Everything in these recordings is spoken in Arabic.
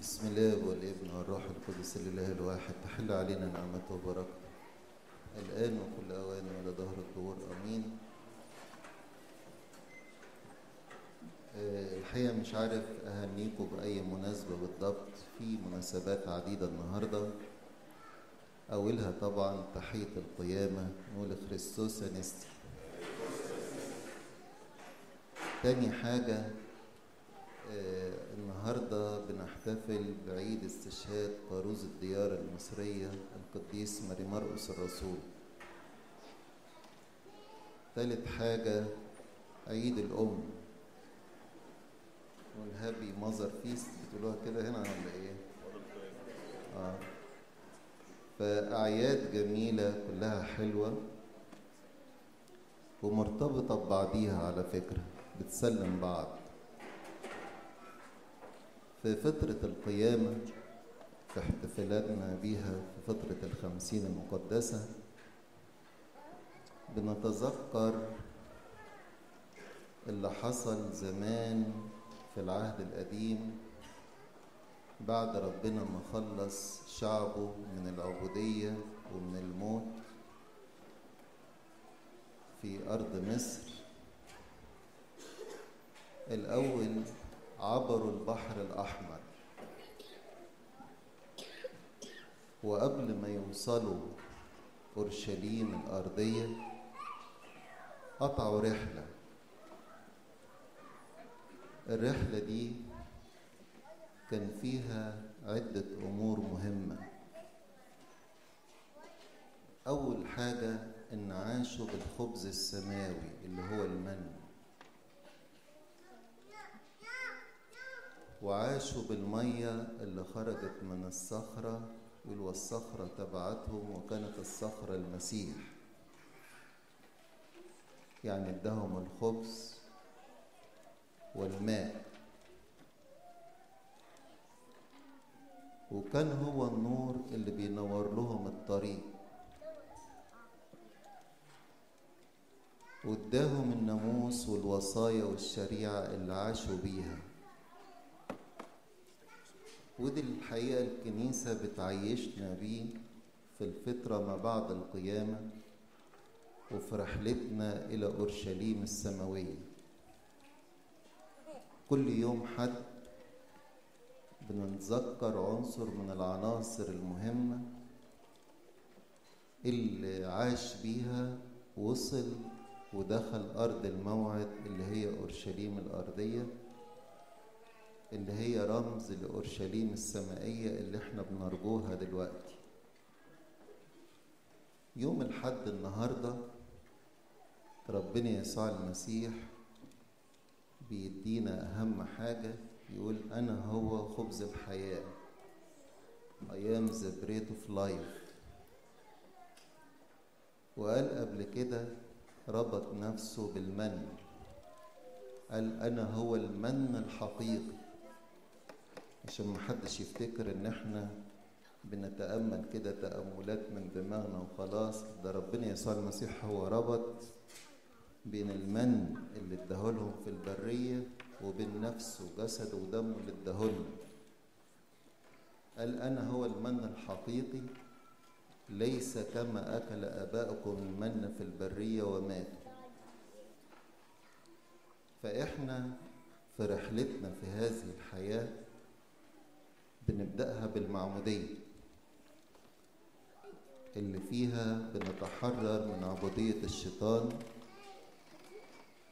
بسم الله والابن والروح القدس الإله الواحد تحل علينا نعمته وبركته. الآن وكل أوان ولا ظهر الدهور آمين. آه، الحقيقة مش عارف أهنيكم بأي مناسبة بالضبط في مناسبات عديدة النهارده. أولها طبعا تحية القيامة نقول خريستوس أنستي. تاني حاجة النهارده بنحتفل بعيد استشهاد كاروز الديار المصرية القديس ماري مرقس الرسول تالت حاجة عيد الأم وال happy mother feast بتقولوها كده هنا ولا إيه؟ آه. فأعياد جميلة كلها حلوة ومرتبطة ببعضيها على فكرة بتسلم بعض في فترة القيامة في احتفالاتنا بيها في فترة الخمسين المقدسة بنتذكر اللي حصل زمان في العهد القديم بعد ربنا ما خلص شعبه من العبودية ومن الموت في أرض مصر. الأول عبروا البحر الأحمر. وقبل ما يوصلوا أورشليم الأرضية قطعوا رحلة. الرحلة دي كان فيها عدة أمور مهمة. أول حاجة إن عاشوا بالخبز السماوي اللي هو المن. وعاشوا بالمية اللي خرجت من الصخرة والصخرة تبعتهم وكانت الصخرة المسيح. يعني ادهم الخبز والماء. وكان هو النور اللي بينور لهم الطريق. واداهم الناموس والوصايا والشريعة اللي عاشوا بيها. ودي الحقيقة الكنيسة بتعيشنا بيه في الفترة ما بعد القيامة وفي رحلتنا إلى أورشليم السماوية. كل يوم حد بنتذكر عنصر من العناصر المهمة اللي عاش بيها وصل ودخل أرض الموعد اللي هي أورشليم الأرضية. اللي هي رمز لأورشليم السمائية اللي إحنا بنرجوها دلوقتي. يوم الحد النهاردة ربنا يسوع المسيح بيدينا أهم حاجة يقول أنا هو خبز الحياة. I am the bread of life. وقال قبل كده ربط نفسه بالمن. قال أنا هو المن الحقيقي. عشان محدش يفتكر ان إحنا بنتأمل كده تأملات من دماغنا وخلاص. ده ربنا يسوع المسيح هو ربط بين المن اللي اداهولهم في البرية وبين نفسه جسده ودمه اللي اداهولنا قال أنا هو المن الحقيقي ليس كما أكل آباؤكم المن في البرية وماتوا. فإحنا في رحلتنا في هذه الحياة بنبدأها بالمعمودية. اللي فيها بنتحرر من عبودية الشيطان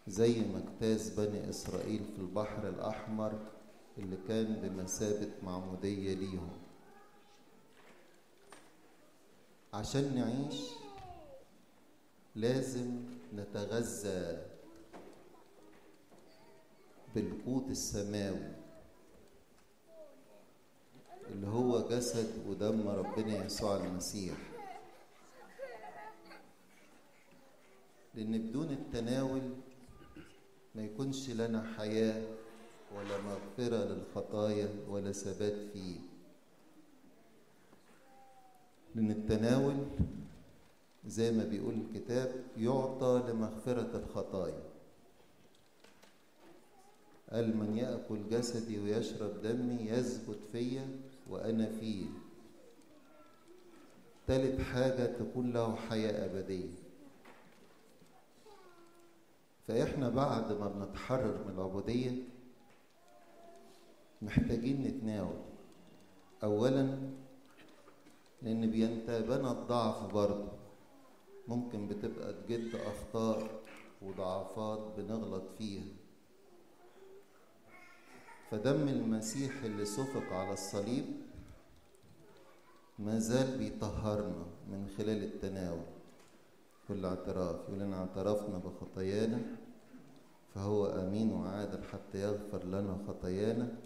زي ما اجتاز بني إسرائيل في البحر الأحمر اللي كان بمثابة معمودية ليهم. عشان نعيش لازم نتغذى بالقوت السماوي. اللي هو جسد ودم ربنا يسوع المسيح. لأن بدون التناول ما يكونش لنا حياة ولا مغفرة للخطايا ولا ثبات فيه. لأن التناول زي ما بيقول الكتاب يعطى لمغفرة الخطايا. قال من يأكل جسدي ويشرب دمي يثبت فيا وأنا فيه. تالت حاجة تكون له حياة أبدية. فإحنا بعد ما بنتحرر من العبودية محتاجين نتناول. أولا لأن بينتابنا الضعف برضه. ممكن بتبقى تجد أخطاء وضعفات بنغلط فيها. فدم المسيح اللي سفك على الصليب ما زال بيطهرنا من خلال التناول. كل اعتراف يقول إن اعترفنا بخطايانا فهو أمين وعادل حتى يغفر لنا خطايانا.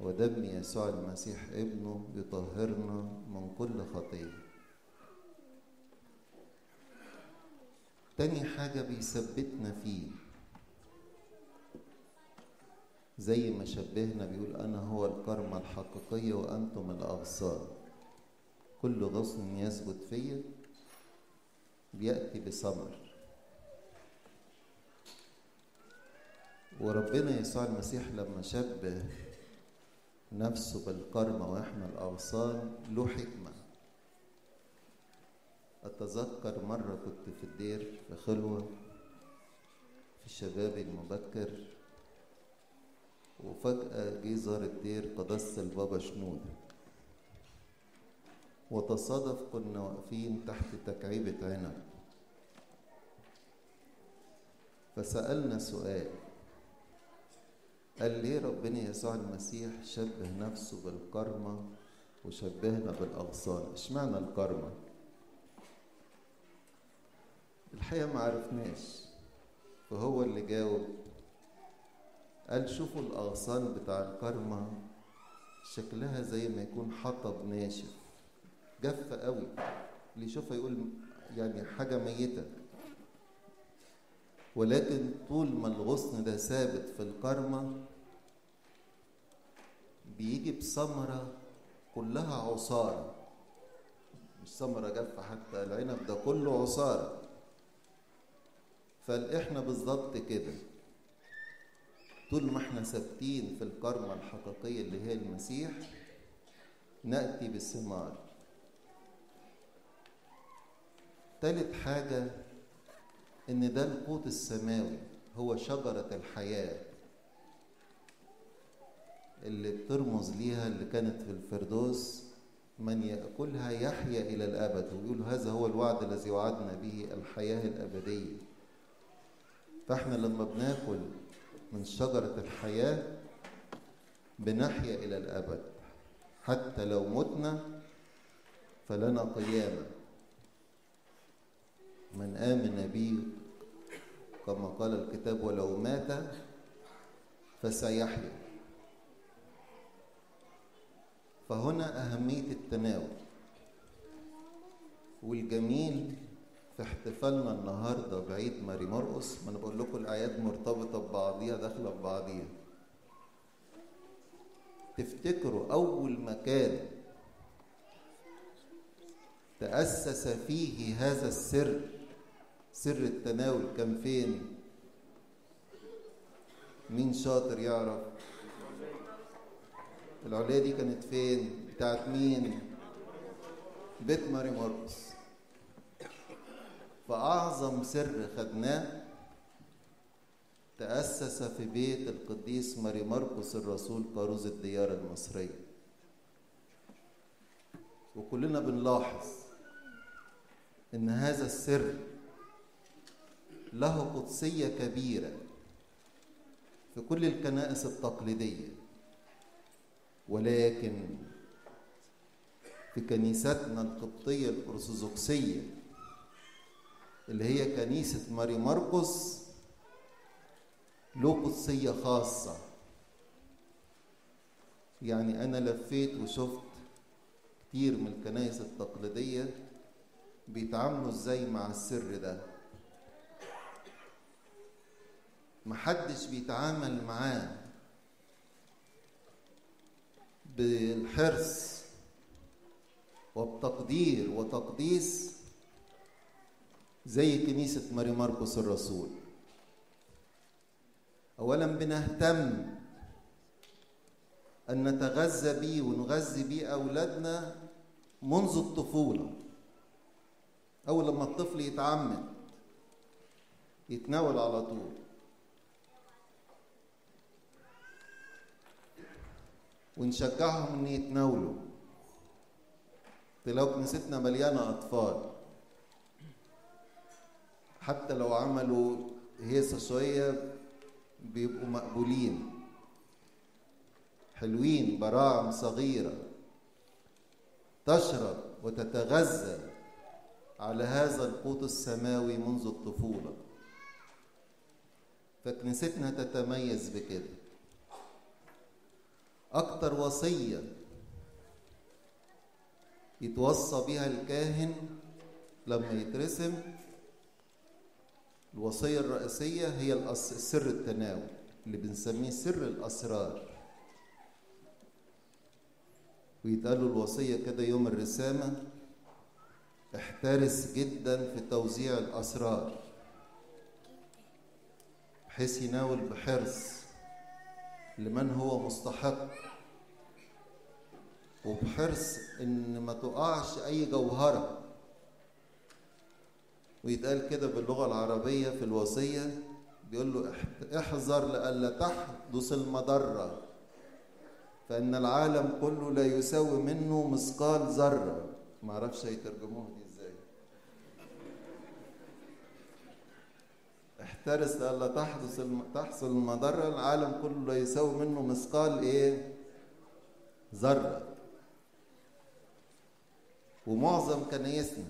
ودم يسوع المسيح ابنه يطهرنا من كل خطية. تاني حاجة بيثبتنا فيه زي ما شبهنا بيقول أنا هو الكرمة الحقيقية وأنتم الاغصان كل غصن يثبت فيا بيأتي بثمر. وربنا يسوع المسيح لما شبه نفسه بالكرمة وإحنا الأغصان له حكمة. أتذكر مرة كنت في الدير في خلوة في شبابي المبكر. وفجأة جه زار الدير قداسة البابا شنودة. وتصادف كنا واقفين تحت تكعيبة عنب. فسألنا سؤال. قال ليه ربنا يسوع المسيح شبه نفسه بالكرمة وشبهنا بالأغصان. اشمعنى الكرمة؟ الحقيقة ما عرفناش. فهو اللي جاوب قال شوفوا الأغصان بتاع الكرمة شكلها زي ما يكون حطب ناشف جافة قوي اللي يشوفها يقول يعني حاجة ميتة. ولكن طول ما الغصن ده ثابت في الكرمة بيجي بثمرة كلها عصارة. مش ثمرة جافة حتى العنب ده كله عصارة. فاحنا بالظبط كده. طول ما إحنا ثابتين في الكرمة الحقيقية اللي هي المسيح نأتي بالثمار. تالت حاجة إن ده القوت السماوي هو شجرة الحياة اللي بترمز ليها اللي كانت في الفردوس. من يأكلها يحيا إلى الأبد. ويقول هذا هو الوعد الذي وعدنا به الحياة الأبدية. فإحنا لما بناكل من شجرة الحياة بنحيا إلى الأبد. حتى لو متنا فلنا قيامة. من آمن بي كما قال الكتاب ولو مات فسيحيا. فهنا أهمية التناول. والجميل في احتفالنا النهارده بعيد ماري مرقس ما أنا بقول لكم الأعياد مرتبطة ببعضيها داخلة ببعضيها تفتكروا أول مكان تأسس فيه هذا السر سر التناول كان فين؟ مين شاطر يعرف؟ العليا دي كانت فين؟ بتاعت مين؟ بيت ماري مرقس فأعظم سر خدناه تأسس في بيت القديس ماري مرقس الرسول قاروز الديار المصرية. وكلنا بنلاحظ إن هذا السر له قدسية كبيرة في كل الكنائس التقليدية ولكن في كنيستنا القبطية الأرثوذكسية اللي هي كنيسة ماري مرقس له قدسية خاصة. يعني أنا لفيت وشفت كتير من الكنائس التقليدية بيتعاملوا إزاي مع السر ده. محدش بيتعامل معاه بالحرص وبتقدير وتقديس زي كنيسة ماري مرقس الرسول. اولا بنهتم أن نتغذى بيه ونغذي بيه أولادنا منذ الطفولة. أول لما الطفل يتعمد يتناول على طول. ونشجعهم إن يتناولوا. لو كنيستنا مليانة أطفال. حتى لو عملوا هيصة شوية بيبقوا مقبولين. حلوين براعم صغيرة. تشرب وتتغذى على هذا القوت السماوي منذ الطفولة. فكنيستنا تتميز بكده. أكتر وصية يتوصى بها الكاهن لما يترسم الوصية الرئيسية هي سر التناول اللي بنسميه سر الأسرار. ويتقالوا الوصية كده يوم الرسامة احترس جدا في توزيع الأسرار بحيث يناول بحرص لمن هو مستحق وبحرص إن ما تقعش أي جوهرة. ويتقال كده باللغة العربية في الوصية بيقول له احذر لئلا تحدث المضرة فإن العالم كله لا يساوي منه مثقال ذرة. ما أعرفش هيترجموها دي إزاي. احترس لئلا تحدث الم... تحصل المضرة العالم كله لا يساوي منه مثقال إيه؟ ذرة. ومعظم كنايسنا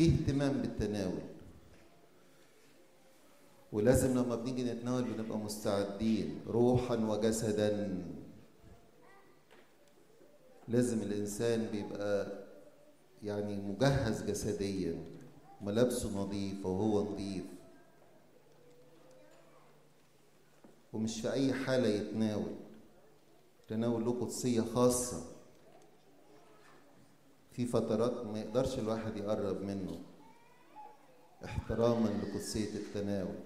فيه اهتمام بالتناول. ولازم لما بنيجي نتناول بنبقى مستعدين روحا وجسدا. لازم الإنسان بيبقى يعني مجهز جسديا. ملابسه نظيفه وهو نظيف. ومش في أي حالة يتناول. تناول له قدسية خاصة. في فترات ما يقدرش الواحد يقرب منه احتراما لقدسية التناول.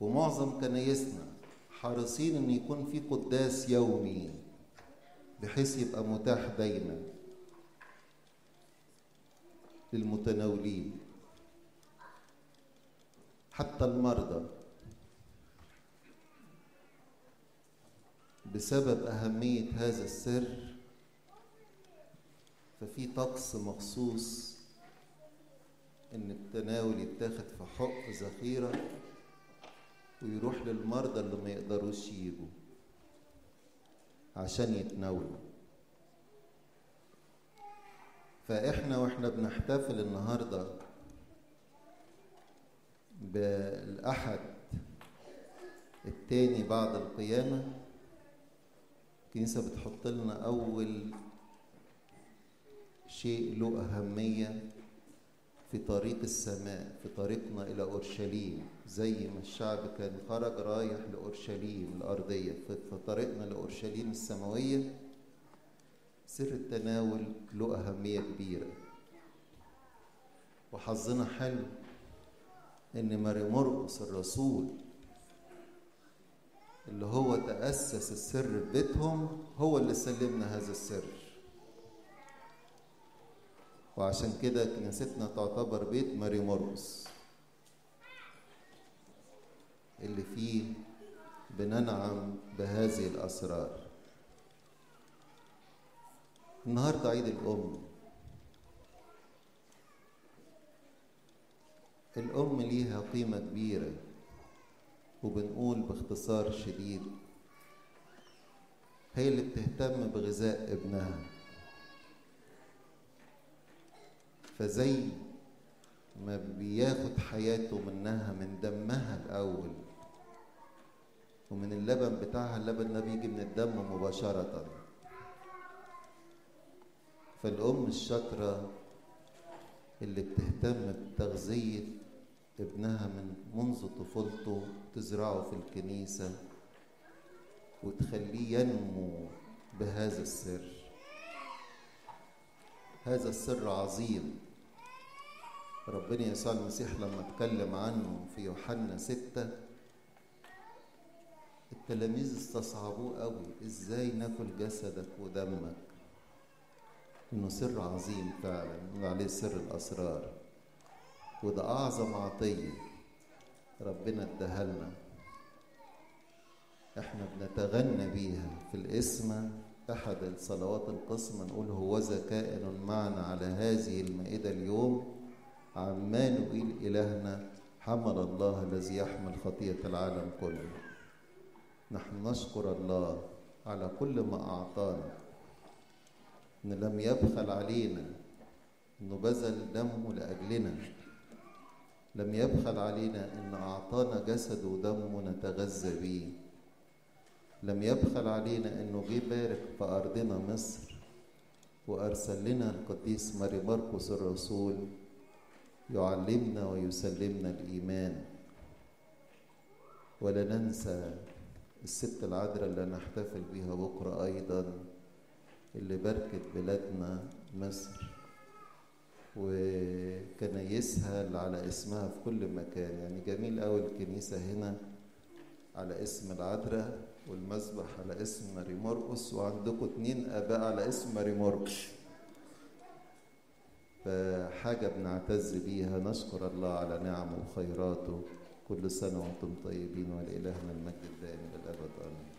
ومعظم كنايسنا حريصين إن يكون في قداس يومي بحيث يبقى متاح دايما للمتناولين. حتى المرضى بسبب أهمية هذا السر ففي طقس مخصوص إن التناول يتاخد في حق ذخيرة ويروح للمرضى اللي ما يقدروش يجوا عشان يتناولوا. فإحنا وإحنا بنحتفل النهاردة بالأحد التاني بعد القيامة الكنيسة بتحط لنا أول شيء له أهمية في طريق السماء في طريقنا إلى أورشليم زي ما الشعب كان خرج رايح لأورشليم الأرضية في طريقنا لأورشليم السماوية سر التناول له أهمية كبيرة. وحظنا حلو إن ماري مرقس الرسول اللي هو تأسس السر في بيتهم هو اللي سلمنا هذا السر. وعشان كده كنيستنا تعتبر بيت ماري مرقس اللي فيه بننعم بهذه الأسرار. النهاردة عيد الأم. الأم ليها قيمة كبيرة. وبنقول باختصار شديد هي اللي بتهتم بغذاء ابنها. فزي ما بياخد حياته منها من دمها الأول ومن اللبن بتاعها اللبن ده بيجي من الدم مباشرة. فالأم الشاطرة اللي بتهتم بتغذية ابنها من منذ طفولته تزرعه في الكنيسة وتخليه ينمو بهذا السر. هذا السر عظيم. ربنا يسوع المسيح لما اتكلم عنه في يوحنا ستة التلاميذ استصعبوه قوي. إزاي ناكل جسدك ودمك؟ إنه سر عظيم فعلا. عليه سر الأسرار. وده أعظم عطية ربنا اداها لنا. إحنا بنتغنى بيها في الاسم أحد الصلوات القسمة نقول هوذا كائن معنا على هذه المائدة اليوم. عمانوئيل إلهنا حمل الله الذي يحمل خطية العالم كله. نحن نشكر الله على كل ما أعطانا. إن لم يبخل علينا إنه بذل دمه لأجلنا. لم يبخل علينا إن أعطانا جسد ودمه نتغذى بيه لم يبخل علينا إنه جه بارك في أرضنا مصر. وأرسل لنا القديس ماري مرقس الرسول يعلمنا ويسلمنا الإيمان. ولا ننسى الست العذراء اللي نحتفل بيها بكرة أيضا اللي باركت بلادنا مصر. وكنايسها اللي على اسمها في كل مكان. يعني جميل قوي الكنيسة هنا على اسم العذراء والمذبح على اسم ماري مرقس وعندكم اتنين آباء على اسم ماري مرقس. فحاجة بنعتز بيها نشكر الله على نعمه وخيراته. كل سنة وأنتم طيبين ولإلهنا المجد الدائم للأبد. آمين.